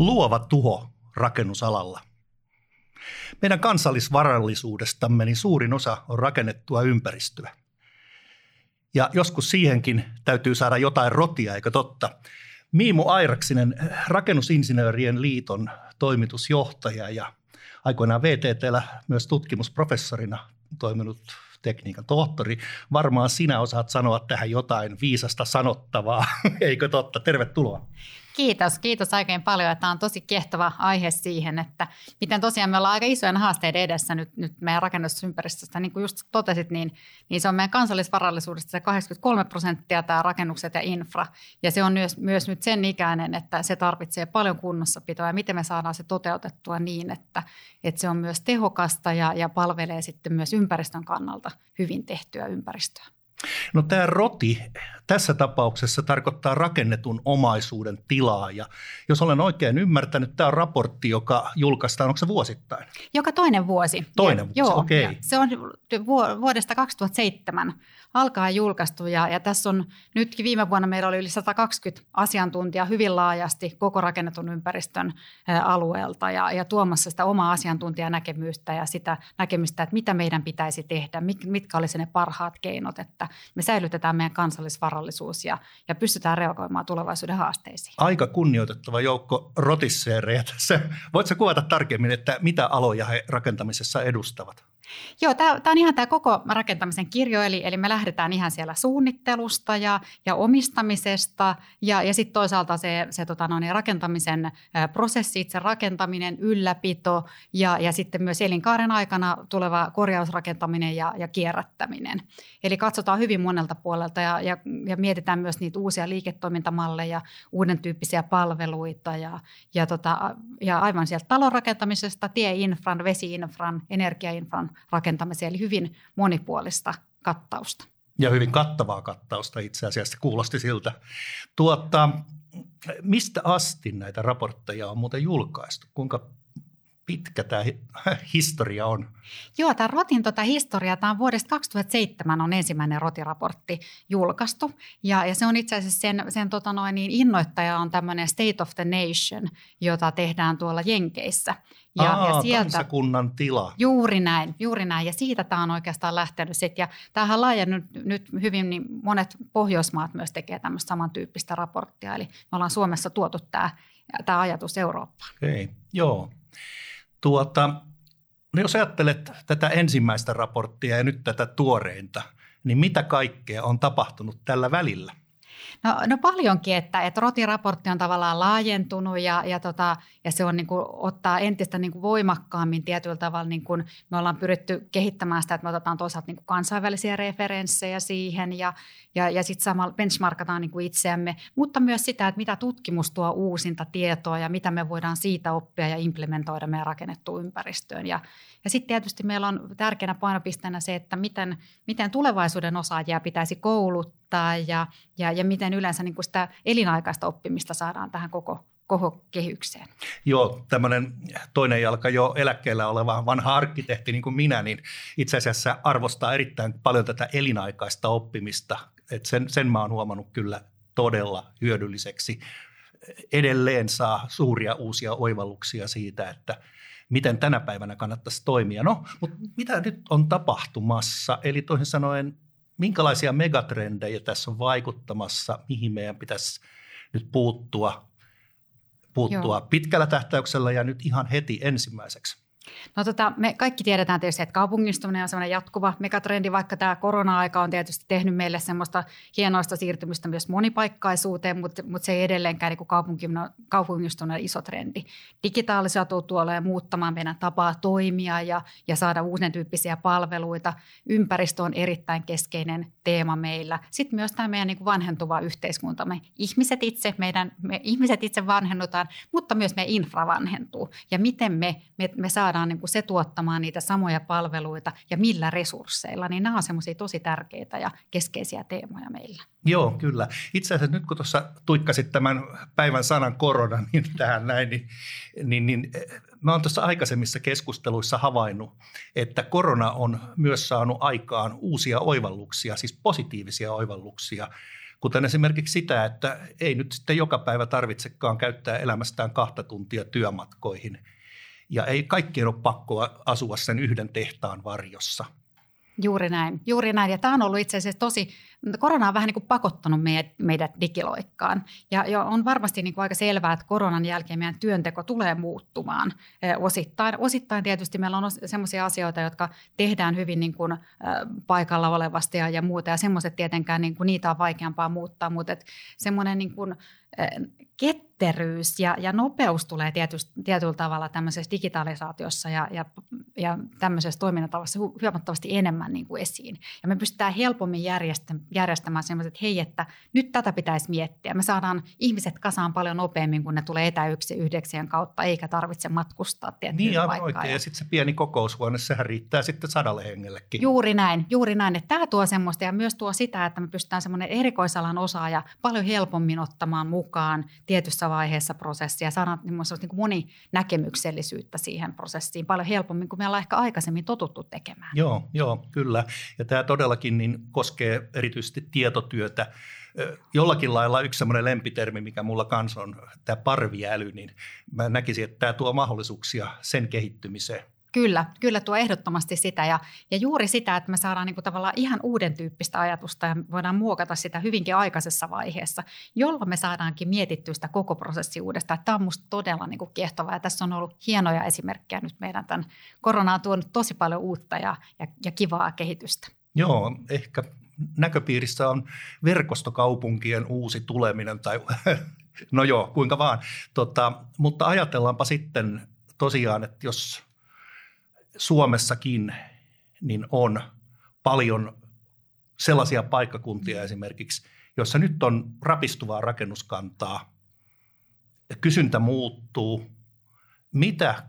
Luova tuho rakennusalalla. Meidän kansallisvarallisuudestamme niin suurin osa on rakennettua ympäristöä. Ja joskus siihenkin täytyy saada jotain rotia, eikö totta? Miimu Airaksinen, Rakennusinsinöörien liiton toimitusjohtaja ja aikoinaan VTTllä myös tutkimusprofessorina toiminut tekniikan tohtori. Varmaan sinä osaat sanoa tähän jotain viisasta sanottavaa, eikö totta? Tervetuloa. Kiitos, kiitos oikein paljon. Tämä on tosi kiehtova aihe siihen, että miten tosiaan me ollaan aika isojen haasteiden edessä nyt, nyt meidän rakennusympäristöstä. Niin kuin just totesit, niin, niin se on meidän kansallisvarallisuudesta se 83 prosenttia tämä rakennukset ja infra. Ja se on myös, myös nyt sen ikäinen, että se tarvitsee paljon kunnossapitoa ja miten me saadaan se toteutettua niin, että, että se on myös tehokasta ja, ja palvelee sitten myös ympäristön kannalta hyvin tehtyä ympäristöä. No tämä roti tässä tapauksessa tarkoittaa rakennetun omaisuuden tilaa ja jos olen oikein ymmärtänyt, tämä on raportti, joka julkaistaan, onko se vuosittain? Joka toinen vuosi. Toinen vuosi, joo, okei. Okay. Se on vuodesta 2007 alkaa julkaistu ja, ja tässä on nytkin viime vuonna meillä oli yli 120 asiantuntijaa hyvin laajasti koko rakennetun ympäristön alueelta ja, ja tuomassa sitä omaa asiantuntijanäkemystä ja sitä näkemystä, että mitä meidän pitäisi tehdä, mitkä olisi ne parhaat keinot, että me säilytetään meidän kansallisvarallisuus ja, ja pystytään reagoimaan tulevaisuuden haasteisiin. Aika kunnioitettava joukko rotisseereja tässä. Voitko kuvata tarkemmin, että mitä aloja he rakentamisessa edustavat? Joo, tämä on ihan tämä koko rakentamisen kirjo, eli, eli me lähdetään ihan siellä suunnittelusta ja, ja omistamisesta ja, ja sitten toisaalta se, se tota no, niin rakentamisen prosessi, itse rakentaminen, ylläpito ja, ja sitten myös elinkaaren aikana tuleva korjausrakentaminen ja, ja kierrättäminen. Eli katsotaan hyvin monelta puolelta ja, ja, ja mietitään myös niitä uusia liiketoimintamalleja, uuden tyyppisiä palveluita ja, ja, tota, ja aivan sieltä talon rakentamisesta, tieinfran, vesiinfran, energiainfran rakentamiseen, eli hyvin monipuolista kattausta. Ja hyvin kattavaa kattausta itse asiassa kuulosti siltä. Tuota, mistä asti näitä raportteja on muuten julkaistu? Kuinka pitkä tämä historia on? Joo, tämä Rotin tota historia, tämä on vuodesta 2007 on ensimmäinen Rotiraportti julkaistu. Ja, ja se on itse asiassa sen, sen tota noin, niin innoittaja on tämmöinen State of the Nation, jota tehdään tuolla Jenkeissä. Ja, Aa, ja sieltä, kansakunnan tila. Juuri näin, juuri näin. Ja siitä tämä on oikeastaan lähtenyt sitten. Ja tämähän laajennut nyt hyvin, niin monet Pohjoismaat myös tekee tämmöistä samantyyppistä raporttia. Eli me ollaan Suomessa tuotu tämä, tämä ajatus Eurooppaan. Okei, okay. joo. Tuota, no jos ajattelet tätä ensimmäistä raporttia ja nyt tätä tuoreinta, niin mitä kaikkea on tapahtunut tällä välillä? No, no paljonkin, että, että rotiraportti on tavallaan laajentunut ja, ja, tota, ja se on niin kuin, ottaa entistä niin kuin voimakkaammin tietyllä tavalla. Niin kuin me ollaan pyritty kehittämään sitä, että me otetaan toisaalta niin kuin kansainvälisiä referenssejä siihen ja, ja, ja sitten samalla benchmarkataan niin kuin itseämme, mutta myös sitä, että mitä tutkimus tuo uusinta tietoa ja mitä me voidaan siitä oppia ja implementoida meidän rakennettuun ympäristöön. Ja, ja sitten tietysti meillä on tärkeänä painopisteenä se, että miten, miten tulevaisuuden osaajia pitäisi kouluttaa ja, ja, ja miten yleensä niin kuin sitä elinaikaista oppimista saadaan tähän koko, koko kehykseen. Joo, tämmöinen toinen jalka jo eläkkeellä oleva vanha arkkitehti niin kuin minä, niin itse asiassa arvostaa erittäin paljon tätä elinaikaista oppimista. Et sen, sen mä oon huomannut kyllä todella hyödylliseksi. Edelleen saa suuria uusia oivalluksia siitä, että – miten tänä päivänä kannattaisi toimia. No, mutta mitä nyt on tapahtumassa? Eli toisin sanoen, minkälaisia megatrendejä tässä on vaikuttamassa, mihin meidän pitäisi nyt puuttua, puuttua pitkällä tähtäyksellä ja nyt ihan heti ensimmäiseksi? No tota, me kaikki tiedetään tietysti, että kaupungistuminen on sellainen jatkuva megatrendi, vaikka tämä korona-aika on tietysti tehnyt meille semmoista hienoista siirtymistä myös monipaikkaisuuteen, mutta, mutta se ei edelleenkään niin kaupungistuminen iso trendi. Digitaalisuus tulee muuttamaan meidän tapaa toimia ja, ja saada uuden tyyppisiä palveluita. Ympäristö on erittäin keskeinen teema meillä. Sitten myös tämä meidän niin vanhentuva yhteiskunta. Me ihmiset itse, meidän, me ihmiset itse vanhennutaan, mutta myös me infra vanhentuu. Ja miten me, me, me saadaan saadaan niin kuin se tuottamaan niitä samoja palveluita ja millä resursseilla, niin nämä on semmoisia tosi tärkeitä ja keskeisiä teemoja meillä. Joo, kyllä. Itse asiassa nyt kun tuossa tuikkasit tämän päivän sanan korona niin tähän näin, niin, niin, niin mä oon tuossa aikaisemmissa keskusteluissa havainnut, että korona on myös saanut aikaan uusia oivalluksia, siis positiivisia oivalluksia Kuten esimerkiksi sitä, että ei nyt sitten joka päivä tarvitsekaan käyttää elämästään kahta tuntia työmatkoihin. Ja ei kaikkien ole pakko asua sen yhden tehtaan varjossa – Juuri näin, juuri näin. Ja tämä on ollut itse asiassa tosi, korona on vähän niin kuin pakottanut meidät, meidät digiloikkaan. Ja, ja on varmasti niin kuin aika selvää, että koronan jälkeen meidän työnteko tulee muuttumaan eh, osittain. Osittain tietysti meillä on sellaisia asioita, jotka tehdään hyvin niin kuin, äh, paikalla olevasti ja, ja muuta. Ja semmoiset tietenkään niin kuin, niitä on vaikeampaa muuttaa, mutta semmoinen niin kuin, ketteryys ja, ja nopeus tulee tietysti, tietyllä tavalla tämmöisessä digitalisaatiossa ja, ja, ja tämmöisessä toiminnatavassa huomattavasti enemmän niin kuin esiin. Ja me pystytään helpommin järjestämään semmoiset, että hei, että nyt tätä pitäisi miettiä. Me saadaan ihmiset kasaan paljon nopeammin, kun ne tulee etäyhdeksäjän kautta, eikä tarvitse matkustaa tiettyyn Niin, aivan oikein. Ja sitten se pieni kokoushuone, sehän riittää sitten sadalle hengellekin. Juuri näin, juuri näin. Että tämä tuo semmoista ja myös tuo sitä, että me pystytään semmoinen erikoisalan osaaja paljon helpommin ottamaan mukaan tietyssä vaiheessa prosessia saadaan niin niin moninäkemyksellisyyttä siihen prosessiin paljon helpommin kuin me ollaan ehkä aikaisemmin totuttu tekemään. Joo, joo, kyllä. Ja tämä todellakin niin koskee erityisesti tietotyötä. Jollakin lailla yksi semmoinen lempitermi, mikä mulla kanssa on, tämä parviäly, niin mä näkisin, että tämä tuo mahdollisuuksia sen kehittymiseen. Kyllä, kyllä tuo ehdottomasti sitä ja, ja juuri sitä, että me saadaan niin kuin tavallaan ihan uuden tyyppistä ajatusta ja voidaan muokata sitä hyvinkin aikaisessa vaiheessa, jolloin me saadaankin mietittyä sitä koko prosessi uudestaan. Tämä on minusta todella niin kuin kiehtovaa ja tässä on ollut hienoja esimerkkejä nyt meidän tämän korona on tuonut tosi paljon uutta ja, ja, ja kivaa kehitystä. Joo, ehkä näköpiirissä on verkostokaupunkien uusi tuleminen tai no joo, kuinka vaan. Tota, mutta ajatellaanpa sitten tosiaan, että jos – Suomessakin niin on paljon sellaisia paikkakuntia esimerkiksi, jossa nyt on rapistuvaa rakennuskantaa ja kysyntä muuttuu. Mitä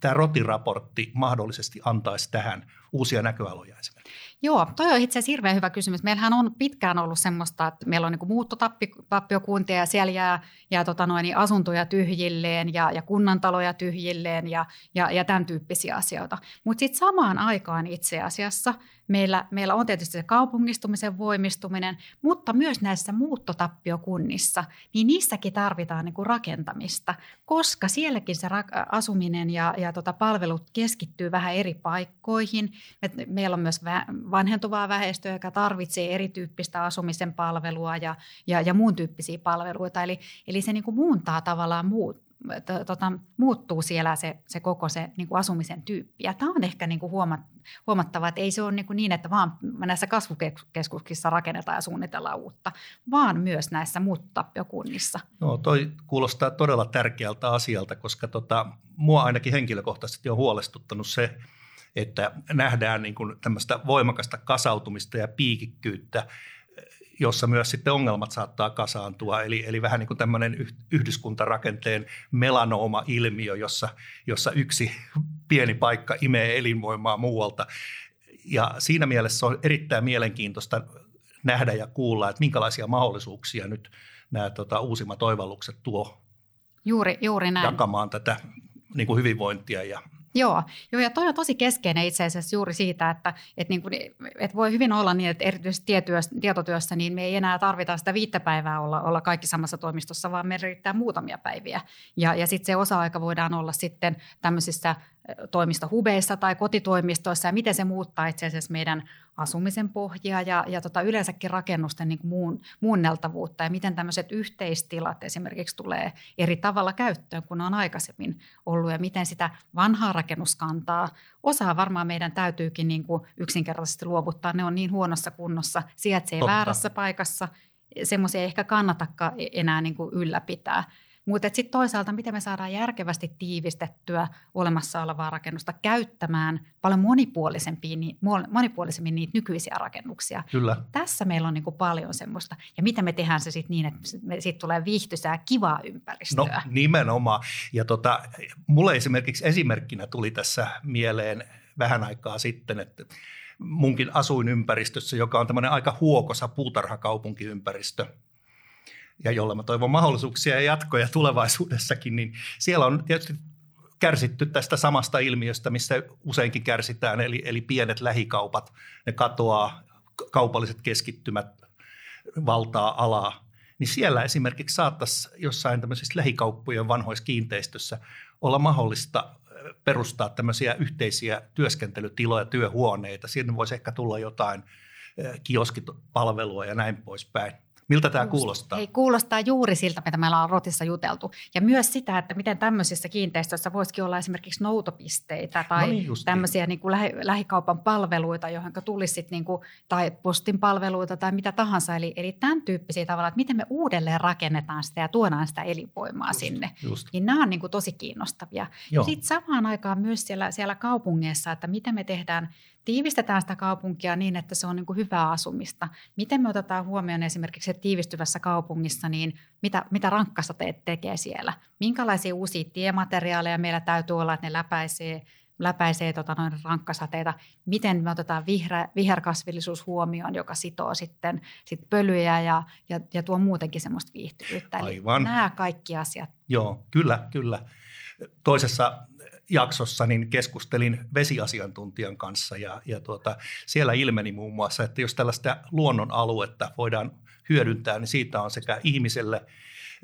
tämä rotiraportti mahdollisesti antaisi tähän uusia näköaloja esimerkiksi? Joo, toi on itse asiassa hirveän hyvä kysymys. Meillähän on pitkään ollut semmoista, että meillä on niin muuttotappiokuntia ja siellä jää, jää tota noin, asuntoja tyhjilleen ja, ja kunnantaloja tyhjilleen ja, ja, ja tämän tyyppisiä asioita. Mutta sitten samaan aikaan itse asiassa – Meillä, meillä on tietysti se kaupungistumisen voimistuminen, mutta myös näissä muuttotappiokunnissa, niin niissäkin tarvitaan niin rakentamista, koska sielläkin se asuminen ja, ja tota palvelut keskittyy vähän eri paikkoihin. Meillä on myös vanhentuvaa väestöä, joka tarvitsee erityyppistä asumisen palvelua ja, ja, ja muun tyyppisiä palveluita. Eli, eli se niin kuin muuntaa tavallaan muut, tota, muuttuu siellä se, se koko se niin kuin asumisen tyyppi. Ja tämä on ehkä niin kuin huomat, huomattava, että ei se ole niin, kuin niin, että vaan näissä kasvukeskuksissa rakennetaan ja suunnitellaan uutta, vaan myös näissä muuttotappiokunnissa. No toi kuulostaa todella tärkeältä asialta, koska tota, mua ainakin henkilökohtaisesti on huolestuttanut se, että nähdään niin kuin tämmöistä voimakasta kasautumista ja piikikkyyttä jossa myös sitten ongelmat saattaa kasaantua. Eli, eli vähän niin kuin tämmöinen yhdyskuntarakenteen melanooma-ilmiö, jossa, jossa yksi pieni paikka imee elinvoimaa muualta. Ja siinä mielessä on erittäin mielenkiintoista nähdä ja kuulla, että minkälaisia mahdollisuuksia nyt nämä tota, uusimmat oivallukset tuo juuri, juuri näin. jakamaan tätä niin kuin hyvinvointia ja Joo, joo, ja toi on tosi keskeinen itse asiassa juuri siitä, että, että, niin kuin, että voi hyvin olla niin, että erityisesti tietyössä, tietotyössä niin me ei enää tarvita sitä viittä päivää olla, olla kaikki samassa toimistossa, vaan meillä riittää muutamia päiviä. Ja, ja sitten se osa-aika voidaan olla sitten tämmöisissä toimistohubeissa tai kotitoimistoissa ja miten se muuttaa itse asiassa meidän asumisen pohjaa ja, ja tota yleensäkin rakennusten niin muun, muunneltavuutta ja miten tämmöiset yhteistilat esimerkiksi tulee eri tavalla käyttöön kuin on aikaisemmin ollut ja miten sitä vanhaa rakennuskantaa osaa varmaan meidän täytyykin niin kuin yksinkertaisesti luovuttaa. Ne on niin huonossa kunnossa, sijaitsee Totta. väärässä paikassa, semmoisia ei ehkä kannatakaan enää niin kuin ylläpitää. Mutta sitten toisaalta, miten me saadaan järkevästi tiivistettyä olemassa olevaa rakennusta käyttämään paljon monipuolisemmin, monipuolisemmin niitä nykyisiä rakennuksia. Kyllä. Tässä meillä on niinku paljon semmoista. Ja miten me tehdään se sitten niin, että siitä tulee viihtysää kivaa ympäristöä. No nimenomaan. Ja tota, mulle esimerkiksi esimerkkinä tuli tässä mieleen vähän aikaa sitten, että munkin asuinympäristössä, joka on tämmöinen aika huokosa puutarhakaupunkiympäristö – ja jolla mä toivon mahdollisuuksia ja jatkoja tulevaisuudessakin, niin siellä on tietysti kärsitty tästä samasta ilmiöstä, missä useinkin kärsitään, eli, eli pienet lähikaupat, ne katoaa, kaupalliset keskittymät valtaa alaa, niin siellä esimerkiksi saattaisi jossain tämmöisissä lähikauppojen vanhoissa kiinteistössä olla mahdollista perustaa tämmöisiä yhteisiä työskentelytiloja, työhuoneita. Siinä voisi ehkä tulla jotain kioskipalvelua ja näin poispäin. Miltä tämä kuulostaa? Hei, kuulostaa juuri siltä, mitä meillä on Rotissa juteltu. Ja myös sitä, että miten tämmöisissä kiinteistöissä voisikin olla esimerkiksi noutopisteitä tai no niin tämmöisiä niin kuin lähi, lähikaupan palveluita, johon tulisi niin kuin, tai postin palveluita tai mitä tahansa. Eli, eli tämän tyyppisiä tavalla, että miten me uudelleen rakennetaan sitä ja tuodaan sitä elinvoimaa just, sinne. Just. Niin nämä on niin kuin tosi kiinnostavia. Joo. Ja sitten samaan aikaan myös siellä, siellä kaupungeissa, että miten me tehdään – tiivistetään sitä kaupunkia niin, että se on niin kuin hyvää asumista. Miten me otetaan huomioon esimerkiksi että tiivistyvässä kaupungissa, niin mitä, mitä rankkasateet tekee siellä? Minkälaisia uusia tiemateriaaleja meillä täytyy olla, että ne läpäisee, läpäisee tota noin rankkasateita? Miten me otetaan vihreä, viherkasvillisuus huomioon, joka sitoo sitten sit pölyjä ja, ja, ja tuo muutenkin semmoista viihtyvyyttä? Aivan. Eli nämä kaikki asiat. Joo, kyllä, kyllä. Toisessa jaksossa niin keskustelin vesiasiantuntijan kanssa ja, ja tuota, siellä ilmeni muun muassa, että jos tällaista luonnonaluetta voidaan hyödyntää, niin siitä on sekä ihmiselle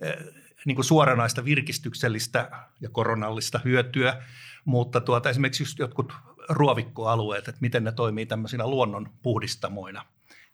eh, niin kuin suoranaista virkistyksellistä ja koronallista hyötyä, mutta tuota, esimerkiksi just jotkut ruovikkoalueet, että miten ne toimii tämmöisinä luonnon puhdistamoina.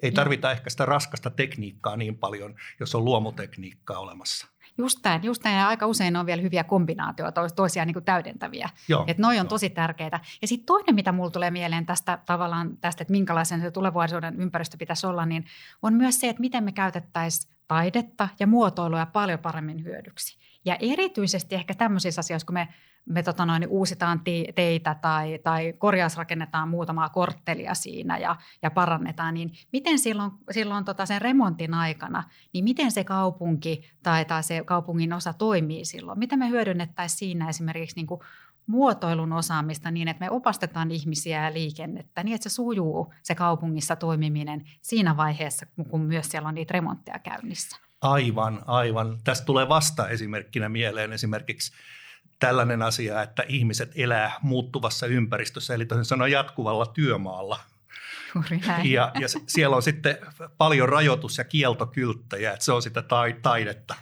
Ei tarvita ehkä sitä raskasta tekniikkaa niin paljon, jos on luomutekniikkaa olemassa. Just näin, just näin. Ja aika usein on vielä hyviä kombinaatioita, toisiaan niin kuin täydentäviä. Joo, että noi on joo. tosi tärkeitä. Ja sitten toinen, mitä mulla tulee mieleen tästä tavallaan tästä, että minkälaisen se tulevaisuuden ympäristö pitäisi olla, niin on myös se, että miten me käytettäisiin taidetta ja muotoilua paljon paremmin hyödyksi. Ja erityisesti ehkä tämmöisissä asioissa, kun me me tota noin, uusitaan teitä tai, tai korjausrakennetaan muutamaa korttelia siinä ja, ja parannetaan, niin miten silloin, silloin tota sen remontin aikana, niin miten se kaupunki tai, tai se kaupungin osa toimii silloin? Miten me hyödynnettäisiin siinä esimerkiksi niin kuin muotoilun osaamista niin, että me opastetaan ihmisiä ja liikennettä niin, että se sujuu se kaupungissa toimiminen siinä vaiheessa, kun myös siellä on niitä remontteja käynnissä. Aivan, aivan. Tästä tulee vasta esimerkkinä mieleen esimerkiksi tällainen asia, että ihmiset elää muuttuvassa ympäristössä, eli toisin sanoen jatkuvalla työmaalla. Ja, ja siellä on sitten paljon rajoitus- ja kieltokylttäjä, että se on sitä taidetta.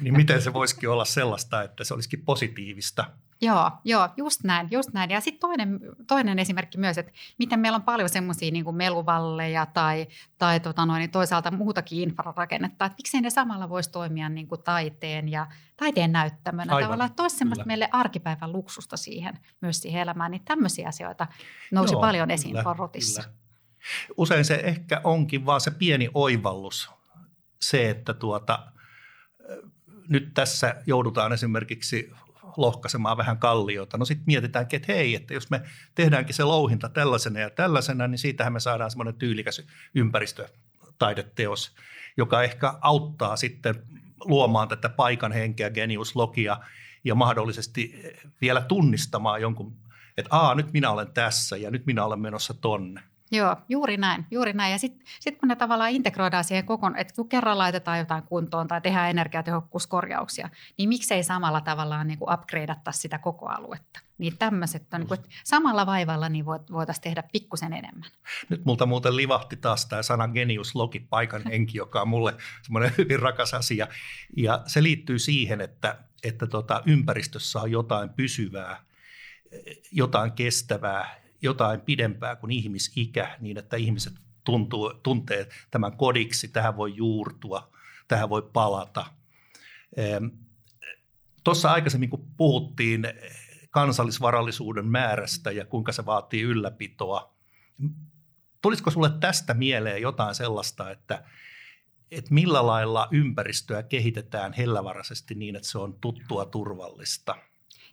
Niin miten se voisikin olla sellaista, että se olisikin positiivista – Joo, joo, just näin, just näin. Ja sitten toinen, toinen esimerkki myös, että miten meillä on paljon semmoisia niin meluvalleja tai, tai tota noin, niin toisaalta muutakin infrarakennetta, että miksei ne samalla voisi toimia niin kuin taiteen ja taiteen näyttämönä Aivan, tavallaan, että olisi semmoista meille arkipäivän luksusta siihen, myös siihen elämään, niin tämmöisiä asioita nousi joo, paljon esiin kyllä, Forrotissa. Kyllä. Usein se ehkä onkin vaan se pieni oivallus, se, että tuota, nyt tässä joudutaan esimerkiksi lohkaisemaan vähän kalliota. No sitten mietitäänkin, että hei, että jos me tehdäänkin se louhinta tällaisena ja tällaisena, niin siitähän me saadaan semmoinen tyylikäs ympäristötaideteos, joka ehkä auttaa sitten luomaan tätä paikan henkeä, geniuslogia ja mahdollisesti vielä tunnistamaan jonkun, että aa, nyt minä olen tässä ja nyt minä olen menossa tonne. Joo, juuri näin, juuri näin. Ja sitten sit kun ne tavallaan integroidaan siihen kokoon, että kun kerran laitetaan jotain kuntoon tai tehdään energiatehokkuuskorjauksia, niin miksei samalla tavallaan niin kuin upgradeattaisi sitä koko aluetta. Niin tämmöiset on, niin kuin, että samalla vaivalla niin voitaisiin tehdä pikkusen enemmän. Nyt multa muuten livahti taas tämä sana geniuslogi, paikan henki, joka on mulle semmoinen hyvin rakas asia. Ja se liittyy siihen, että, että tota, ympäristössä on jotain pysyvää, jotain kestävää, jotain pidempää kuin ihmisikä niin, että ihmiset tuntuu, tuntee tämän kodiksi, tähän voi juurtua, tähän voi palata. Tuossa aikaisemmin, kun puhuttiin kansallisvarallisuuden määrästä ja kuinka se vaatii ylläpitoa, tulisiko sulle tästä mieleen jotain sellaista, että, että millä lailla ympäristöä kehitetään hellävaraisesti niin, että se on tuttua turvallista –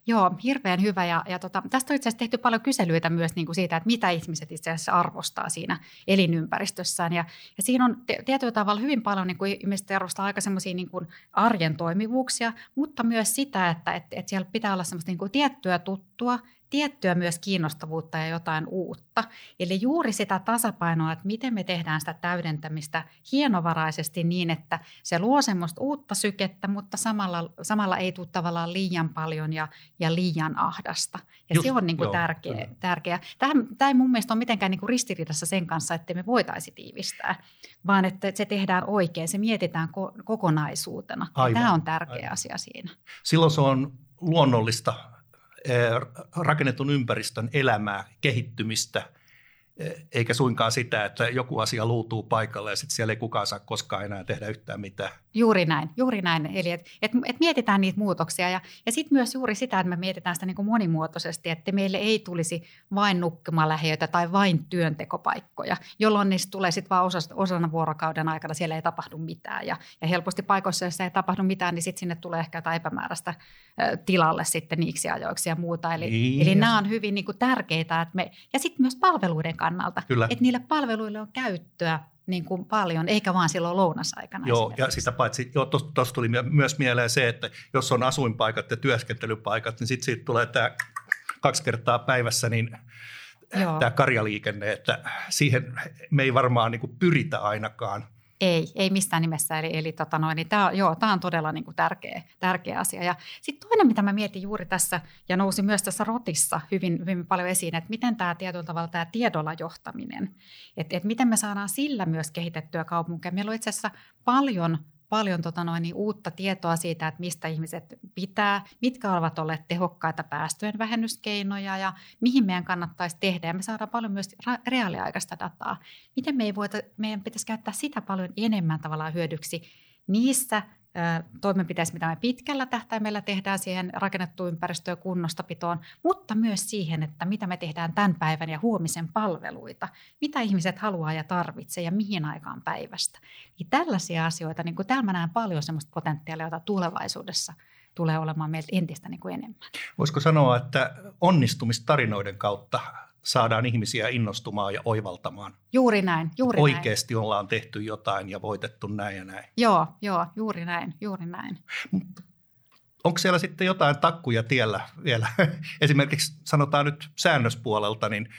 Joo, hirveän hyvä. Ja, ja tota, tästä on itse asiassa tehty paljon kyselyitä myös niin kuin siitä, että mitä ihmiset itse asiassa arvostaa siinä elinympäristössään. Ja, ja siinä on tietyllä tavalla hyvin paljon niin kuin ihmiset arvostaa aika semmoisia niin arjen toimivuuksia, mutta myös sitä, että, että, että siellä pitää olla semmoista niin kuin tiettyä tuttua, tiettyä myös kiinnostavuutta ja jotain uutta. Eli juuri sitä tasapainoa, että miten me tehdään sitä täydentämistä hienovaraisesti niin, että se luo semmoista uutta sykettä, mutta samalla, samalla ei tule tavallaan liian paljon ja, ja liian ahdasta. Ja Just, se on niin kuin joo, tärkeä. tärkeä. Tämä, tämä ei mun mielestä ole mitenkään niin kuin ristiriidassa sen kanssa, että me voitaisi tiivistää, vaan että se tehdään oikein, se mietitään ko- kokonaisuutena. Aivan, tämä on tärkeä aivan. asia siinä. Silloin se on luonnollista rakennetun ympäristön elämää, kehittymistä – eikä suinkaan sitä, että joku asia luutuu paikalle ja sitten siellä ei kukaan saa koskaan enää tehdä yhtään mitään. Juuri näin, juuri näin. Eli että et, et mietitään niitä muutoksia ja, ja sitten myös juuri sitä, että me mietitään sitä niin kuin monimuotoisesti, että meille ei tulisi vain nukkumalähiöitä tai vain työntekopaikkoja, jolloin niistä tulee sitten vaan osasta, osana vuorokauden aikana, siellä ei tapahdu mitään. Ja, ja helposti paikoissa, joissa ei tapahdu mitään, niin sitten sinne tulee ehkä jotain epämääräistä ä, tilalle sitten niiksi ajoiksi ja muuta. Eli, niin. eli nämä on hyvin niin kuin tärkeitä. Että me, ja sitten myös palveluiden kannalta, Kyllä. että niille palveluille on käyttöä niin kuin paljon, eikä vaan silloin lounasaikana. Joo, ja sitä paitsi, tuossa tuli myös mieleen se, että jos on asuinpaikat ja työskentelypaikat, niin sitten siitä tulee tämä kaksi kertaa päivässä, niin Joo. tämä karjaliikenne, että siihen me ei varmaan niin kuin pyritä ainakaan. Ei, ei missään nimessä. Eli, eli tota noin, niin tämä, joo, tämä on todella niin kuin tärkeä, tärkeä asia. Ja sitten toinen, mitä mä mietin juuri tässä ja nousi myös tässä rotissa hyvin, hyvin paljon esiin, että miten tämä tietyllä tavalla tämä tiedolla johtaminen, että, että miten me saadaan sillä myös kehitettyä kaupunkeja. Meillä on itse asiassa paljon paljon tota noin, niin uutta tietoa siitä, että mistä ihmiset pitää, mitkä ovat olleet tehokkaita päästöjen vähennyskeinoja ja mihin meidän kannattaisi tehdä. Ja me saadaan paljon myös reaaliaikaista dataa. Miten me ei voita, meidän pitäisi käyttää sitä paljon enemmän tavallaan hyödyksi niissä toimenpiteissä, mitä me pitkällä tähtäimellä tehdään siihen rakennettuun ympäristöön kunnostapitoon, mutta myös siihen, että mitä me tehdään tämän päivän ja huomisen palveluita, mitä ihmiset haluaa ja tarvitsee ja mihin aikaan päivästä. Niin tällaisia asioita, niin kuin täällä mä näen paljon sellaista potentiaalia, jota tulevaisuudessa tulee olemaan meiltä entistä niin kuin enemmän. Voisiko sanoa, että onnistumistarinoiden kautta saadaan ihmisiä innostumaan ja oivaltamaan. Juuri näin, juuri Oikeasti näin. ollaan tehty jotain ja voitettu näin ja näin. Joo, joo, juuri näin, juuri näin. Onko siellä sitten jotain takkuja tiellä vielä? Esimerkiksi sanotaan nyt säännöspuolelta, niin,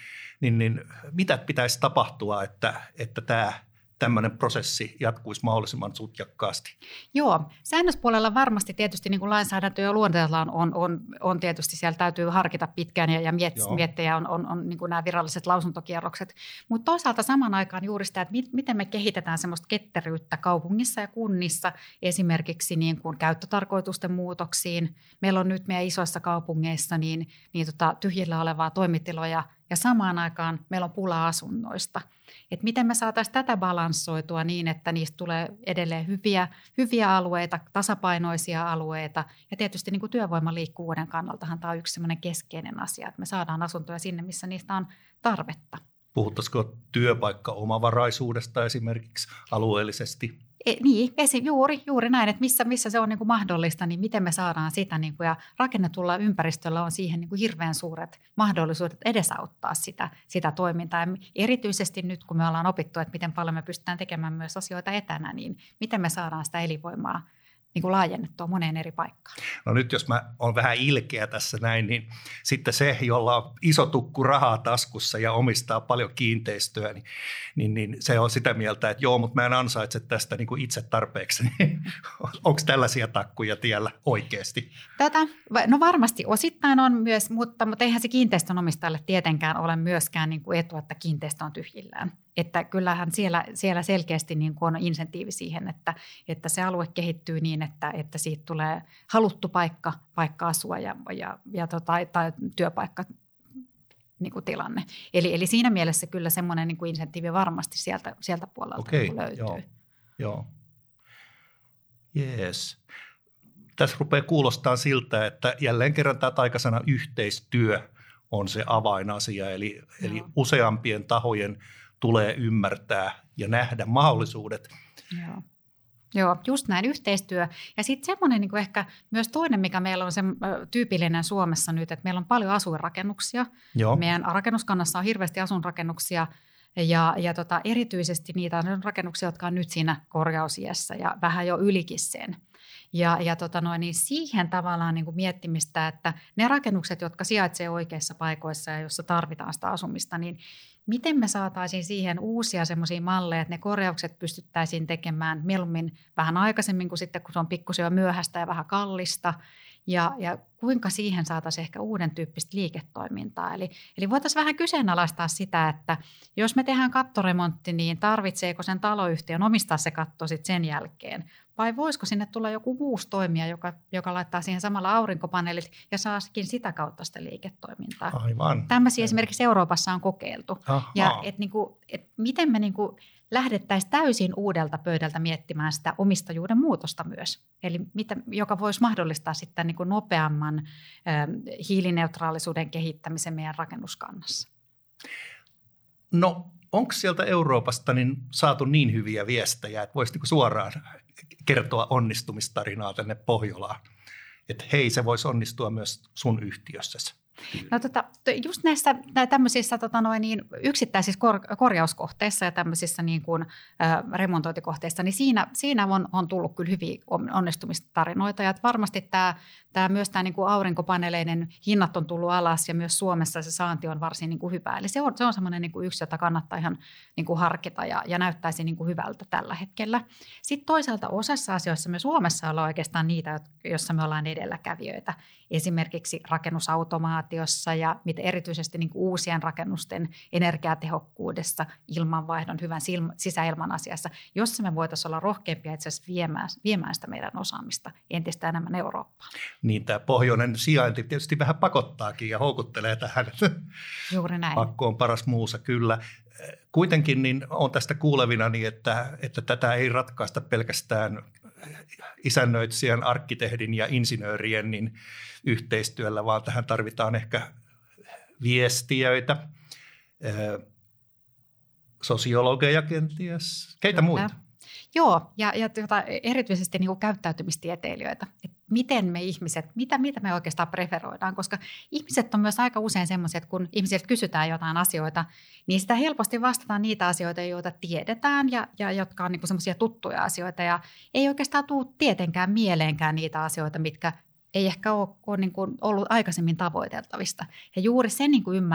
niin, niin mitä pitäisi tapahtua, että, että tämä – tämmöinen prosessi jatkuisi mahdollisimman sutjakkaasti? Joo, säännöspuolella varmasti tietysti niin kuin lainsäädäntö ja luonteellaan on, on, on tietysti, siellä täytyy harkita pitkään ja, ja miet, miettiä on, on, on niin kuin nämä viralliset lausuntokierrokset. Mutta toisaalta saman aikaan juuri sitä, että mit, miten me kehitetään semmoista ketteryyttä kaupungissa ja kunnissa esimerkiksi niin kuin käyttötarkoitusten muutoksiin. Meillä on nyt meidän isoissa kaupungeissa niin, niin tota, tyhjillä olevaa toimitiloja ja samaan aikaan meillä on pula asunnoista. Et miten me saataisiin tätä balanssoitua niin, että niistä tulee edelleen hyviä, hyviä alueita, tasapainoisia alueita. Ja tietysti niin työvoiman liikkuvuuden kannaltahan tämä on yksi keskeinen asia, että me saadaan asuntoja sinne, missä niistä on tarvetta. Puhuttaisiko työpaikka-omavaraisuudesta esimerkiksi alueellisesti? E, niin, esi, juuri, juuri näin, että missä, missä se on niin kuin mahdollista, niin miten me saadaan sitä. Niin kuin, ja rakennetulla ympäristöllä on siihen niin kuin hirveän suuret mahdollisuudet edesauttaa sitä, sitä toimintaa. Ja erityisesti nyt, kun me ollaan opittu, että miten paljon me pystytään tekemään myös asioita etänä, niin miten me saadaan sitä elinvoimaa niin kuin laajennettua moneen eri paikkaan. No nyt jos mä oon vähän ilkeä tässä näin, niin sitten se, jolla on iso tukku rahaa taskussa ja omistaa paljon kiinteistöä, niin, niin, niin se on sitä mieltä, että joo, mutta mä en ansaitse tästä niin kuin itse tarpeeksi. Onko tällaisia takkuja tiellä oikeasti? Tätä, no varmasti osittain on myös, mutta, mutta eihän se kiinteistön omistajalle tietenkään ole myöskään niin kuin etu, että kiinteistö on tyhjillään. Että kyllähän siellä, siellä selkeästi niin kuin on insentiivi siihen, että, että se alue kehittyy niin, että, että siitä tulee haluttu paikka, paikka asua ja, ja, ja tota, tai työpaikka niin kuin tilanne. Eli, eli siinä mielessä kyllä semmoinen niin kuin insentiivi varmasti sieltä, sieltä puolelta Okei, niin löytyy. Joo, joo. Yes. Tässä rupeaa kuulostaa siltä, että jälleen kerran tämä taikasana yhteistyö on se avainasia, eli, eli useampien tahojen tulee ymmärtää ja nähdä mahdollisuudet. Joo. Joo, just näin, yhteistyö. Ja sitten semmoinen niin ehkä myös toinen, mikä meillä on se tyypillinen Suomessa nyt, että meillä on paljon asuinrakennuksia. Joo. Meidän rakennuskannassa on hirveästi asunrakennuksia ja, ja tota, erityisesti niitä on rakennuksia, jotka on nyt siinä korjausiässä ja vähän jo ylikin sen. Ja, ja tota noin, niin siihen tavallaan niin kuin miettimistä, että ne rakennukset, jotka sijaitsevat oikeissa paikoissa ja joissa tarvitaan sitä asumista, niin miten me saataisiin siihen uusia semmoisia malleja, että ne korjaukset pystyttäisiin tekemään mieluummin vähän aikaisemmin kuin sitten, kun se on pikkusen jo myöhäistä ja vähän kallista. Ja, ja kuinka siihen saataisiin ehkä uuden tyyppistä liiketoimintaa. Eli, eli voitaisiin vähän kyseenalaistaa sitä, että jos me tehdään kattoremontti, niin tarvitseeko sen taloyhtiön omistaa se katto sitten sen jälkeen? Vai voisiko sinne tulla joku uusi toimija, joka, joka laittaa siihen samalla aurinkopaneelit ja saasikin sitä kautta sitä liiketoimintaa? Aivan. Tämmöisiä esimerkiksi Euroopassa on kokeiltu. Aha. Ja et niinku, et miten me niinku lähdettäisiin täysin uudelta pöydältä miettimään sitä omistajuuden muutosta myös. Eli mitä, joka voisi mahdollistaa sitten niin kuin nopeamman ö, hiilineutraalisuuden kehittämisen meidän rakennuskannassa. No onko sieltä Euroopasta niin saatu niin hyviä viestejä, että voisi niin suoraan kertoa onnistumistarinaa tänne Pohjolaan? Että hei, se voisi onnistua myös sun yhtiössäsi. No tota, just näissä tämmöisissä tota noin, niin yksittäisissä kor, korjauskohteissa ja tämmöisissä niin kuin, ä, remontointikohteissa, niin siinä, siinä on, on tullut kyllä hyviä onnistumistarinoita. Ja varmasti tämä, tämä myös tämä niin kuin aurinkopaneeleiden hinnat on tullut alas ja myös Suomessa se saanti on varsin niin kuin hyvä. Eli se on, se on semmoinen niin kuin yksi, jota kannattaa ihan niin kuin harkita ja, ja näyttäisi niin kuin hyvältä tällä hetkellä. Sitten toisaalta osassa asioissa me Suomessa ollaan oikeastaan niitä, joissa me ollaan edelläkävijöitä. Esimerkiksi rakennusautomaatiossa ja mitä erityisesti niin uusien rakennusten energiatehokkuudessa, ilmanvaihdon, hyvän sisäilman asiassa, jossa me voitaisiin olla rohkeampia itse asiassa viemään, viemään sitä meidän osaamista entistä enemmän Eurooppaan. Niin tämä pohjoinen sijainti tietysti vähän pakottaakin ja houkuttelee tähän. Juuri näin. Pakko on paras muusa, kyllä. Kuitenkin niin on tästä kuulevina, niin että, että tätä ei ratkaista pelkästään isännöitsijän, arkkitehdin ja insinöörien niin yhteistyöllä, vaan tähän tarvitaan ehkä viestiöitä, sosiologeja kenties. Keitä Kyllä. muita? Joo, ja, ja tuota, erityisesti niin kuin käyttäytymistieteilijöitä. Et miten me ihmiset, mitä, mitä me oikeastaan preferoidaan, koska ihmiset on myös aika usein semmoisia, että kun ihmisiltä kysytään jotain asioita, niin sitä helposti vastataan niitä asioita, joita tiedetään ja, ja jotka on niin semmoisia tuttuja asioita. Ja ei oikeastaan tule tietenkään mieleenkään niitä asioita, mitkä ei ehkä ole, ole niin kuin ollut aikaisemmin tavoiteltavista. Ja juuri se niin kuin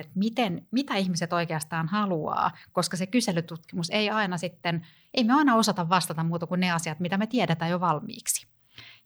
että miten, mitä ihmiset oikeastaan haluaa, koska se kyselytutkimus ei aina sitten, ei me aina osata vastata muuta kuin ne asiat, mitä me tiedetään jo valmiiksi.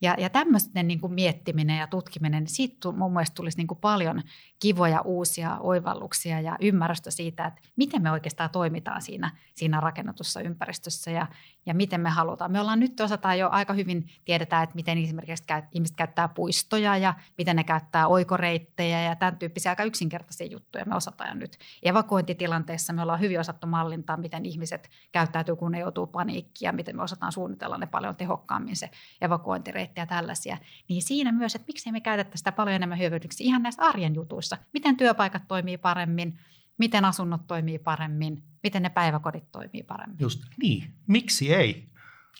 Ja, ja tämmöisten niin miettiminen ja tutkiminen, niin siitä mun mielestä tulisi niin kuin paljon kivoja uusia oivalluksia ja ymmärrystä siitä, että miten me oikeastaan toimitaan siinä, siinä rakennetussa ympäristössä ja, ja miten me halutaan. Me ollaan nyt osataan jo aika hyvin tiedetään, että miten esimerkiksi ihmiset käyttää puistoja ja miten ne käyttää oikoreittejä ja tämän tyyppisiä aika yksinkertaisia juttuja me osataan nyt. Evakuointitilanteessa me ollaan hyvin osattu mallintaa, miten ihmiset käyttäytyy, kun ne joutuu paniikkiin ja miten me osataan suunnitella ne paljon tehokkaammin se evakuointireitti ja tällaisia. Niin siinä myös, että miksi me käytettäisiin sitä paljon enemmän hyödyksi ihan näissä arjen jutuissa. Miten työpaikat toimii paremmin, miten asunnot toimii paremmin, miten ne päiväkodit toimii paremmin. Just niin, miksi ei?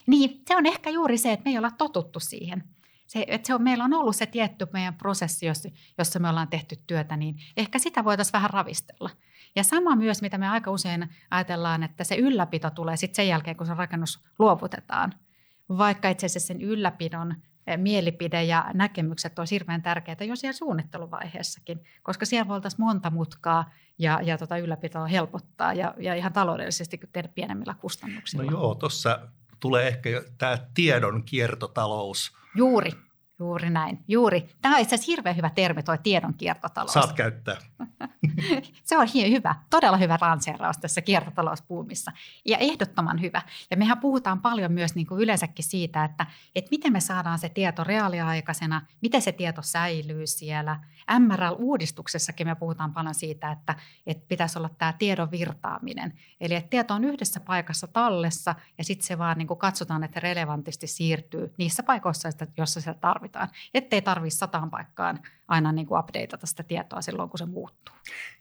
Niin, se on ehkä juuri se, että me ei olla totuttu siihen. Se, että se on, meillä on ollut se tietty meidän prosessi, jossa me ollaan tehty työtä, niin ehkä sitä voitaisiin vähän ravistella. Ja sama myös, mitä me aika usein ajatellaan, että se ylläpito tulee sitten sen jälkeen, kun se rakennus luovutetaan. Vaikka itse asiassa sen ylläpidon mielipide ja näkemykset on hirveän tärkeitä jo siellä suunnitteluvaiheessakin, koska siellä voitaisiin monta mutkaa ja, ja tota ylläpitoa helpottaa ja, ja ihan taloudellisesti tehdä pienemmillä kustannuksilla. No joo, tuossa tulee ehkä tämä tiedon kiertotalous. Juuri, juuri näin. Juuri. Tämä on itse asiassa hirveän hyvä termi, tuo tiedon kiertotalous. Saat käyttää. se on hyvä, todella hyvä ranseeraus tässä kiertotalouspuumissa ja ehdottoman hyvä. Ja mehän puhutaan paljon myös niin kuin yleensäkin siitä, että, että miten me saadaan se tieto reaaliaikaisena, miten se tieto säilyy siellä. MRL-uudistuksessakin me puhutaan paljon siitä, että, että pitäisi olla tämä tiedon virtaaminen. Eli että tieto on yhdessä paikassa tallessa ja sitten se vaan niin kuin katsotaan, että relevantisti siirtyy niissä paikoissa, joissa se tarvitaan. Ettei tarvitse sataan paikkaan aina niin kuin updateata sitä tietoa silloin, kun se muuttuu.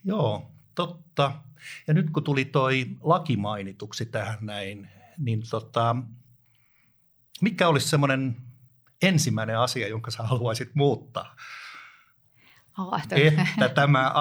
Joo, totta. Ja nyt kun tuli toi laki mainituksi tähän näin, niin tota, mikä olisi semmoinen ensimmäinen asia, jonka sä haluaisit muuttaa? Oh, että tämä,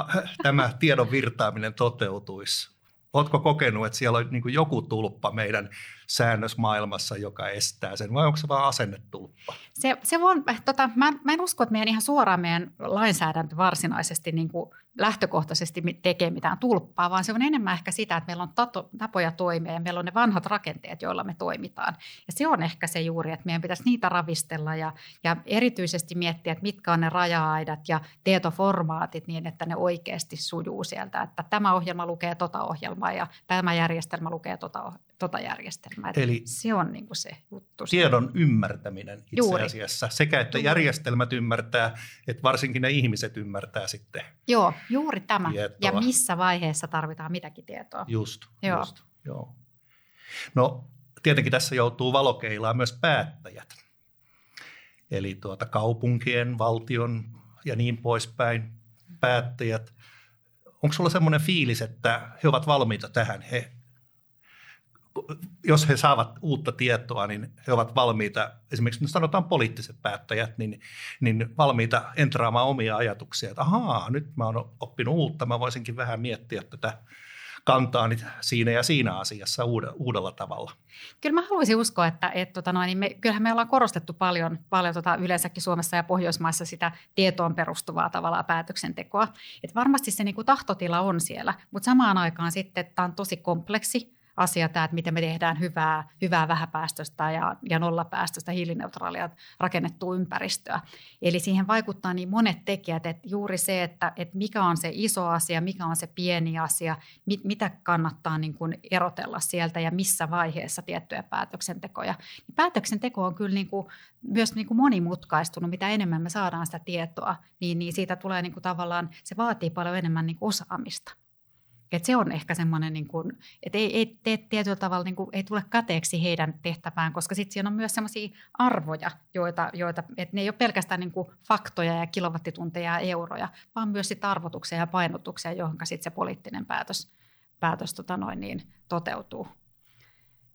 tämä tiedon virtaaminen toteutuisi. Oletko kokenut, että siellä on niin joku tulppa meidän säännösmaailmassa, joka estää sen, vai onko se vain asennetulppa? Se, se on, tota, mä, mä en usko, että meidän ihan suoraan meidän lainsäädäntö varsinaisesti niin kuin lähtökohtaisesti tekee mitään tulppaa, vaan se on enemmän ehkä sitä, että meillä on tato, tapoja toimia ja meillä on ne vanhat rakenteet, joilla me toimitaan. Ja se on ehkä se juuri, että meidän pitäisi niitä ravistella ja, ja erityisesti miettiä, että mitkä on ne raja-aidat ja tietoformaatit niin, että ne oikeasti sujuu sieltä. Että tämä ohjelma lukee tota ohjelmaa ja tämä järjestelmä lukee tota, tota järjestelmää. Eli se on niin kuin se juttu. Tiedon ymmärtäminen itse Juuri. asiassa. Sekä, että Juuri. järjestelmät ymmärtää, että varsinkin ne ihmiset ymmärtää sitten Joo, juuri tämä. Tietoa. Ja missä vaiheessa tarvitaan mitäkin tietoa. Just, Joo. just. Joo. No tietenkin tässä joutuu valokeilaan myös päättäjät. Eli tuota kaupunkien, valtion ja niin poispäin päättäjät. Onko sulla semmoinen fiilis, että he ovat valmiita tähän? He jos he saavat uutta tietoa, niin he ovat valmiita, esimerkiksi sanotaan poliittiset päättäjät, niin, niin valmiita entraamaan omia ajatuksia, että ahaa, nyt mä oon oppinut uutta, mä voisinkin vähän miettiä tätä kantaani siinä ja siinä asiassa uudella tavalla. Kyllä mä haluaisin uskoa, että, että tota noin, niin me, kyllähän me ollaan korostettu paljon, paljon tota yleensäkin Suomessa ja Pohjoismaissa sitä tietoon perustuvaa tavalla päätöksentekoa. Et varmasti se niin kuin tahtotila on siellä, mutta samaan aikaan sitten tämä on tosi kompleksi asia tämä, että miten me tehdään hyvää, hyvää vähäpäästöistä ja, ja nollapäästöistä hiilineutraalia rakennettua ympäristöä. Eli siihen vaikuttaa niin monet tekijät, että juuri se, että, että mikä on se iso asia, mikä on se pieni asia, mit, mitä kannattaa niin kuin erotella sieltä ja missä vaiheessa tiettyjä päätöksentekoja. Päätöksenteko on kyllä niin kuin myös niin kuin monimutkaistunut, mitä enemmän me saadaan sitä tietoa, niin, niin siitä tulee niin kuin tavallaan, se vaatii paljon enemmän niin kuin osaamista. Et se on ehkä semmoinen, niin kuin, että ei, ei tee tietyllä tavalla niin kuin, ei tule kateeksi heidän tehtävään, koska sitten siinä on myös semmoisia arvoja, joita, joita että ne ei ole pelkästään niin kuin faktoja ja kilowattitunteja ja euroja, vaan myös sit arvotuksia ja painotuksia, johon sitten se poliittinen päätös, päätös tota noin, niin, toteutuu.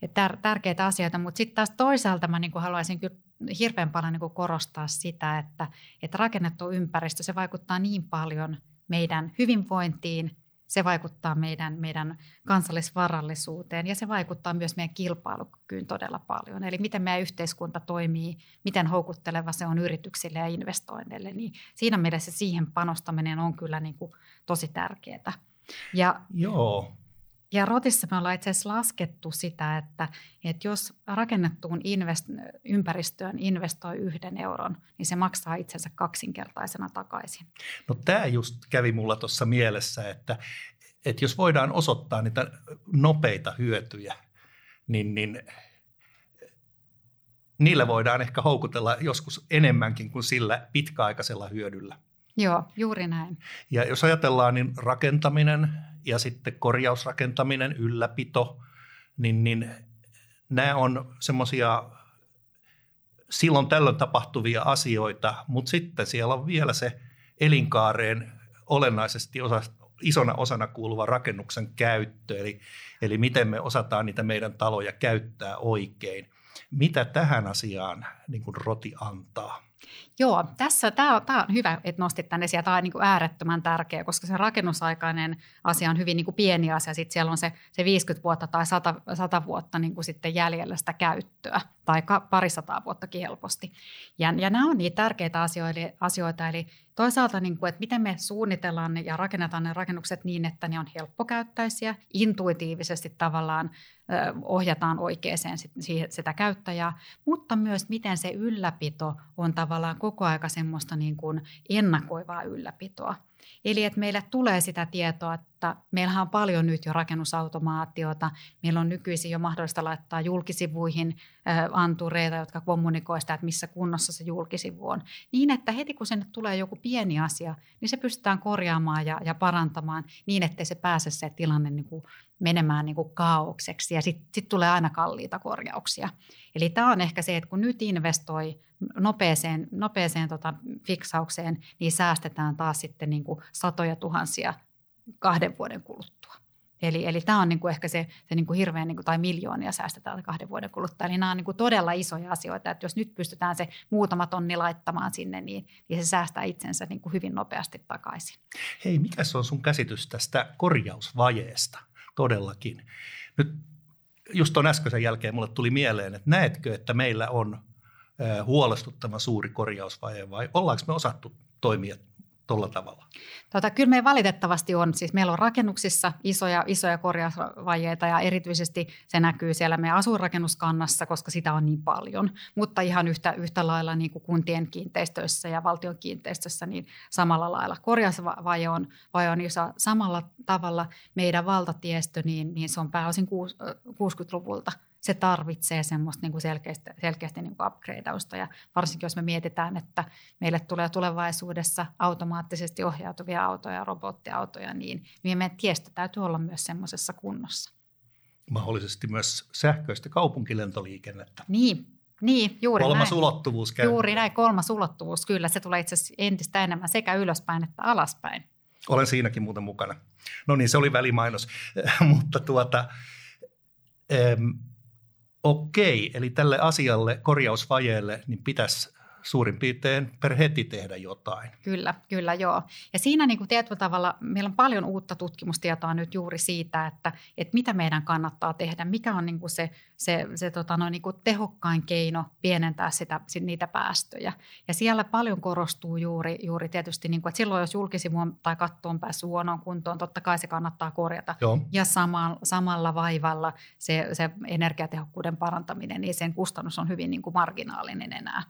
Et tär, tärkeitä asioita, mutta sitten taas toisaalta mä niin kuin haluaisin kyllä hirveän paljon niin kuin korostaa sitä, että, että rakennettu ympäristö, se vaikuttaa niin paljon meidän hyvinvointiin – se vaikuttaa meidän, meidän kansallisvarallisuuteen ja se vaikuttaa myös meidän kilpailukykyyn todella paljon. Eli miten meidän yhteiskunta toimii, miten houkutteleva se on yrityksille ja investoinneille, niin siinä mielessä siihen panostaminen on kyllä niin kuin tosi tärkeää. Ja, Joo. Ja Rotissa me ollaan itse asiassa laskettu sitä, että, että jos rakennettuun invest- ympäristöön investoi yhden euron, niin se maksaa itsensä kaksinkertaisena takaisin. No tämä just kävi mulla tuossa mielessä, että, että jos voidaan osoittaa niitä nopeita hyötyjä, niin, niin niillä voidaan ehkä houkutella joskus enemmänkin kuin sillä pitkäaikaisella hyödyllä. Joo, juuri näin. Ja jos ajatellaan, niin rakentaminen ja sitten korjausrakentaminen, ylläpito, niin, niin nämä on semmoisia silloin tällöin tapahtuvia asioita, mutta sitten siellä on vielä se elinkaareen olennaisesti osa, isona osana kuuluva rakennuksen käyttö, eli, eli miten me osataan niitä meidän taloja käyttää oikein. Mitä tähän asiaan niin kuin roti antaa? Joo, tässä tämä on, tämä on hyvä, että nostit tänne esiin. Tämä on niin kuin äärettömän tärkeä, koska se rakennusaikainen asia on hyvin niin kuin pieni asia. Sitten siellä on se, se 50 vuotta tai 100, 100 vuotta niin kuin sitten jäljellä sitä käyttöä tai parisataa vuottakin helposti. Ja, ja nämä on niitä tärkeitä asioita, asioita eli toisaalta, niin kuin, että miten me suunnitellaan ja rakennetaan ne rakennukset niin, että ne on helppokäyttäisiä, intuitiivisesti tavallaan ohjataan oikeaan sitä käyttäjää, mutta myös miten se ylläpito on tavallaan koko aika semmoista niin kuin ennakoivaa ylläpitoa. Eli että meille tulee sitä tietoa, että meillähän on paljon nyt jo rakennusautomaatiota. Meillä on nykyisin jo mahdollista laittaa julkisivuihin antureita, jotka kommunikoivat sitä, että missä kunnossa se julkisivu on. Niin, että heti kun sinne tulee joku pieni asia, niin se pystytään korjaamaan ja, ja parantamaan niin, ettei se pääse se tilanne niin kuin menemään niin kuin kaaukseksi ja sitten sit tulee aina kalliita korjauksia. Eli tämä on ehkä se, että kun nyt investoi nopeeseen, nopeeseen tota fiksaukseen, niin säästetään taas sitten niin kuin satoja tuhansia kahden vuoden kuluttua. Eli, eli tämä on niin kuin ehkä se, se niin kuin hirveän, niin kuin, tai miljoonia säästetään kahden vuoden kuluttua. Eli nämä on niin kuin todella isoja asioita, että jos nyt pystytään se muutama tonni laittamaan sinne, niin, niin se säästää itsensä niin kuin hyvin nopeasti takaisin. Hei, mikä on sun käsitys tästä korjausvajeesta? Todellakin. Nyt just tuon äskeisen jälkeen mulle tuli mieleen, että näetkö, että meillä on huolestuttava suuri korjausvaje vai ollaanko me osattu toimia tuolla tavalla? Tota, kyllä me valitettavasti on. Siis meillä on rakennuksissa isoja, isoja korjausvajeita ja erityisesti se näkyy siellä meidän asuinrakennuskannassa, koska sitä on niin paljon. Mutta ihan yhtä, yhtä lailla niin kuin kuntien kiinteistöissä ja valtion kiinteistössä, niin samalla lailla korjausvaje on, vaje on iso. Samalla tavalla meidän valtatiestö, niin, niin se on pääosin 60-luvulta – se tarvitsee semmoista niin kuin selkeästi, selkeästi niin kuin upgradeausta ja varsinkin jos me mietitään, että meille tulee tulevaisuudessa automaattisesti ohjautuvia autoja, robottiautoja, niin, niin meidän tiestö täytyy olla myös semmoisessa kunnossa. Mahdollisesti myös sähköistä kaupunkilentoliikennettä. Niin, niin, juuri kolmas näin. ulottuvuus käy. Juuri näin, kolmas ulottuvuus, kyllä. Se tulee itse asiassa entistä enemmän sekä ylöspäin että alaspäin. Olen siinäkin muuten mukana. No niin, se oli välimainos, mutta tuota, okei, eli tälle asialle, korjausvajeelle, niin pitäisi suurin piirtein per heti tehdä jotain. Kyllä, kyllä joo. Ja siinä niin kuin tietyllä tavalla meillä on paljon uutta tutkimustietoa nyt juuri siitä, että, että mitä meidän kannattaa tehdä, mikä on niin kuin se, se, se tota noin, niin kuin tehokkain keino pienentää sitä, niitä päästöjä. Ja siellä paljon korostuu juuri, juuri tietysti, niin kuin, että silloin jos julkisivu tai katto on päässyt huonoon kuntoon, totta kai se kannattaa korjata. Joo. Ja sama, samalla vaivalla se, se energiatehokkuuden parantaminen, niin sen kustannus on hyvin niin kuin marginaalinen enää.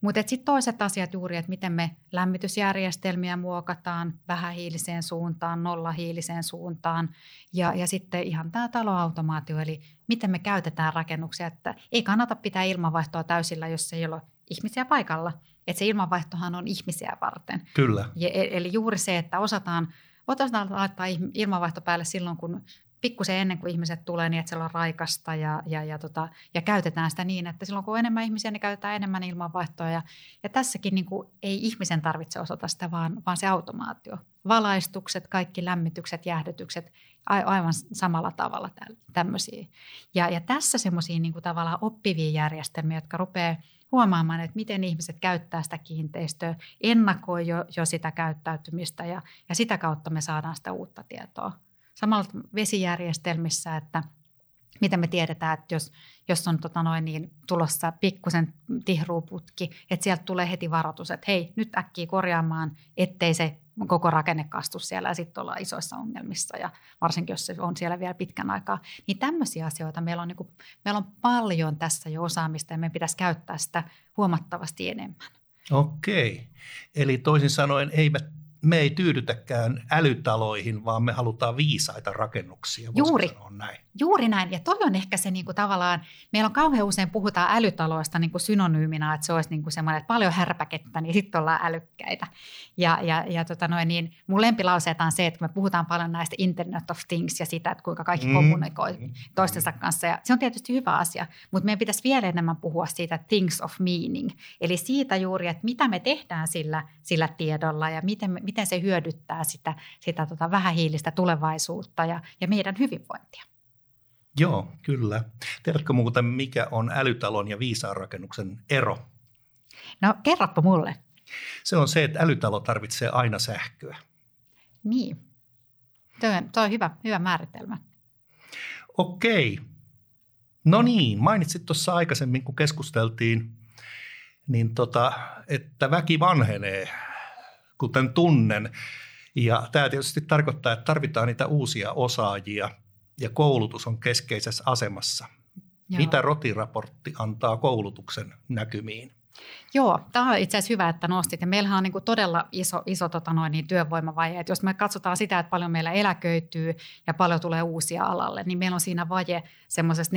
Mutta sitten toiset asiat juuri, että miten me lämmitysjärjestelmiä muokataan vähähiiliseen suuntaan, nollahiiliseen suuntaan ja, ja sitten ihan tämä taloautomaatio, eli miten me käytetään rakennuksia, että ei kannata pitää ilmanvaihtoa täysillä, jos ei ole ihmisiä paikalla. Että se ilmanvaihtohan on ihmisiä varten. Kyllä. Ja, e, eli juuri se, että osataan, osataan laittaa ilmanvaihto päälle silloin, kun pikkusen ennen kuin ihmiset tulee niin, että siellä on raikasta ja, ja, ja, tota, ja käytetään sitä niin, että silloin kun on enemmän ihmisiä, niin käytetään enemmän ilmanvaihtoa. Ja, ja tässäkin niin kuin, ei ihmisen tarvitse osata sitä, vaan, vaan se automaatio. Valaistukset, kaikki lämmitykset, jäähdytykset, aivan samalla tavalla tämmöisiä. Ja, ja tässä semmoisia niin tavallaan oppivia järjestelmiä, jotka rupeaa huomaamaan, että miten ihmiset käyttää sitä kiinteistöä, ennakoi jo, jo sitä käyttäytymistä ja, ja sitä kautta me saadaan sitä uutta tietoa samalla vesijärjestelmissä, että miten me tiedetään, että jos, jos on tota noin niin, tulossa pikkusen tihruuputki, että sieltä tulee heti varoitus, että hei, nyt äkkiä korjaamaan, ettei se koko rakenne kastu siellä ja sitten ollaan isoissa ongelmissa ja varsinkin jos se on siellä vielä pitkän aikaa. Niin tämmöisiä asioita meillä on, niin kuin, meillä on paljon tässä jo osaamista ja meidän pitäisi käyttää sitä huomattavasti enemmän. Okei, eli toisin sanoen eivät me ei tyydytäkään älytaloihin, vaan me halutaan viisaita rakennuksia. Juuri. näin? Juuri näin. Ja toi on ehkä se niin kuin tavallaan, meillä on kauhean usein puhutaan älytaloista niin kuin synonyyminä, että se olisi niin kuin semmoinen, että paljon härpäkettä, niin sitten ollaan älykkäitä. Ja, ja, ja tota noin, niin mun lempilauseet on se, että me puhutaan paljon näistä Internet of Things ja sitä, että kuinka kaikki mm. kommunikoi mm. toistensa kanssa. Ja se on tietysti hyvä asia, mutta meidän pitäisi vielä enemmän puhua siitä things of meaning. Eli siitä juuri, että mitä me tehdään sillä, sillä tiedolla ja miten, miten se hyödyttää sitä, sitä tota vähähiilistä tulevaisuutta ja, ja meidän hyvinvointia. Joo, kyllä. Tiedätkö muuten, mikä on älytalon ja viisaan rakennuksen ero? No kerropa mulle. Se on se, että älytalo tarvitsee aina sähköä. Niin. Tuo on, tuo on hyvä, hyvä määritelmä. Okei. No niin, mainitsit tuossa aikaisemmin, kun keskusteltiin, niin tota, että väki vanhenee, kuten tunnen. Ja tämä tietysti tarkoittaa, että tarvitaan niitä uusia osaajia – ja koulutus on keskeisessä asemassa. Joo. Mitä rotiraportti antaa koulutuksen näkymiin? Joo, tämä on itse asiassa hyvä, että nostit. Ja meillähän on niin todella iso, iso tota noin, niin työvoimavaje. Et jos me katsotaan sitä, että paljon meillä eläköityy ja paljon tulee uusia alalle, niin meillä on siinä vaje semmoisesta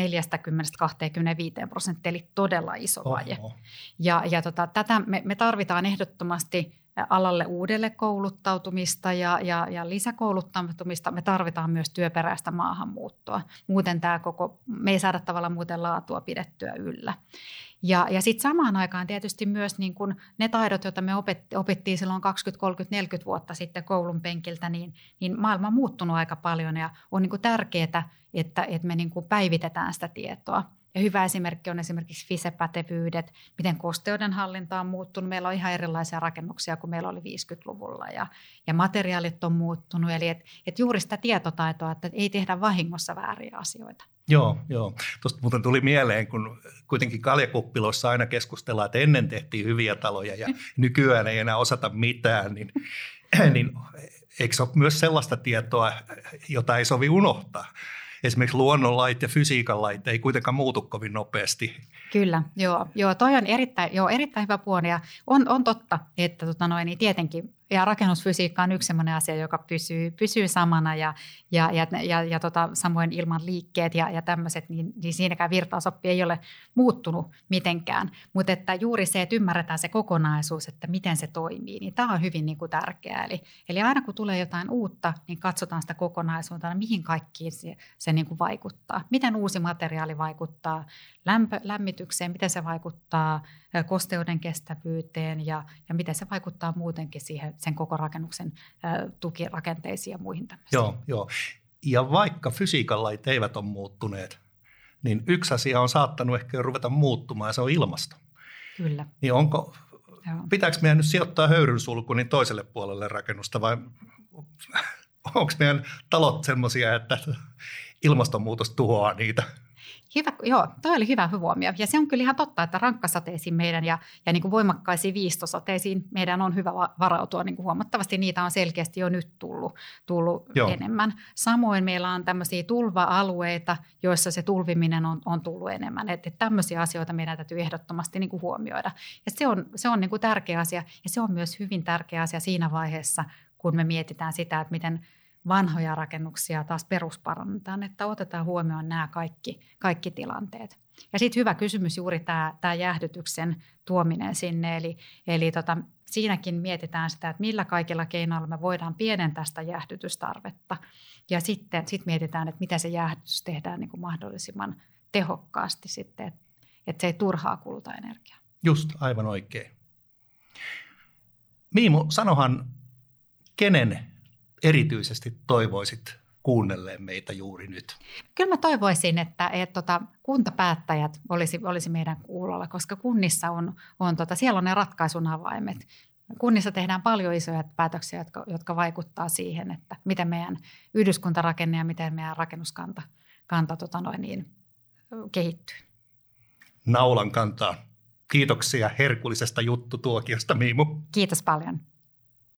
40-25 prosenttia, eli todella iso vaje. Oho. Ja, ja tota, tätä me, me tarvitaan ehdottomasti alalle uudelle kouluttautumista ja, ja, ja lisäkouluttautumista. Me tarvitaan myös työperäistä maahanmuuttoa. Muuten tämä koko, me ei saada tavallaan muuten laatua pidettyä yllä. Ja, ja sitten samaan aikaan tietysti myös niin kun ne taidot, joita me opetti, opettiin silloin 20, 30, 40 vuotta sitten koulun penkiltä, niin, niin maailma on muuttunut aika paljon ja on niin tärkeää, että, että me niin päivitetään sitä tietoa. Ja hyvä esimerkki on esimerkiksi FISE-pätevyydet, miten kosteuden hallinta on muuttunut. Meillä on ihan erilaisia rakennuksia kuin meillä oli 50-luvulla ja, ja materiaalit on muuttunut. Eli et, et juuri sitä tietotaitoa, että ei tehdä vahingossa vääriä asioita. Joo, joo. Tuosta muuten tuli mieleen, kun kuitenkin kaljakuppiloissa aina keskustellaan, että ennen tehtiin hyviä taloja ja nykyään ei enää osata mitään, niin, niin eikö se ole myös sellaista tietoa, jota ei sovi unohtaa? Esimerkiksi luonnonlait ja fysiikan lait ei kuitenkaan muutu kovin nopeasti. Kyllä, joo. joo toi on erittäin, joo, erittäin hyvä puoli ja on, on totta, että tota noin, niin tietenkin ja rakennusfysiikka on yksi sellainen asia, joka pysyy, pysyy samana ja, ja, ja, ja, ja tota, samoin ilman liikkeet ja, ja tämmöiset, niin, niin siinäkään virtausoppi ei ole muuttunut mitenkään. Mutta että juuri se, että ymmärretään se kokonaisuus, että miten se toimii, niin tämä on hyvin niin kuin tärkeää. Eli, eli aina kun tulee jotain uutta, niin katsotaan sitä kokonaisuutta, mihin kaikkiin se, se niin kuin vaikuttaa. Miten uusi materiaali vaikuttaa lämpö, lämmitykseen, miten se vaikuttaa kosteuden kestävyyteen ja, ja miten se vaikuttaa muutenkin siihen sen koko rakennuksen tukirakenteisiin ja muihin tämmöisiin. Joo, joo. Ja vaikka fysiikan lait eivät ole muuttuneet, niin yksi asia on saattanut ehkä jo ruveta muuttumaan ja se on ilmasto. Kyllä. Niin onko, Joo. pitääkö meidän nyt sijoittaa höyrynsulku niin toiselle puolelle rakennusta vai onko meidän talot semmoisia, että ilmastonmuutos tuhoaa niitä? Hyvä, joo, toi oli hyvä huomio. Ja se on kyllä ihan totta, että rankkasateisiin meidän ja, ja niin kuin voimakkaisiin viistosateisiin meidän on hyvä varautua. Niin kuin huomattavasti niitä on selkeästi jo nyt tullut, tullut enemmän. Samoin meillä on tämmöisiä tulva-alueita, joissa se tulviminen on, on tullut enemmän. Että et tämmöisiä asioita meidän täytyy ehdottomasti niin kuin huomioida. Ja se on, se on niin kuin tärkeä asia ja se on myös hyvin tärkeä asia siinä vaiheessa, kun me mietitään sitä, että miten – vanhoja rakennuksia taas perusparannetaan, että otetaan huomioon nämä kaikki, kaikki tilanteet. Ja sitten hyvä kysymys juuri tämä, tämä jäähdytyksen tuominen sinne, eli, eli tota, siinäkin mietitään sitä, että millä kaikilla keinoilla me voidaan pienentää sitä jäähdytystarvetta. Ja sitten sit mietitään, että miten se jäähdytys tehdään niin kuin mahdollisimman tehokkaasti sitten, että, että se ei turhaa kuluta energiaa. Just, aivan oikein. Miimu, sanohan, kenen erityisesti toivoisit kuunnelleen meitä juuri nyt? Kyllä mä toivoisin, että, että tota, kuntapäättäjät olisi, olisi meidän kuulolla, koska kunnissa on, on tota, siellä on ne ratkaisun avaimet. Kunnissa tehdään paljon isoja päätöksiä, jotka, jotka vaikuttaa siihen, että miten meidän yhdyskuntarakenne ja miten meidän rakennuskanta kanta, tota noin niin, kehittyy. Naulan kantaa. Kiitoksia herkullisesta juttutuokiosta, Miimu. Kiitos paljon.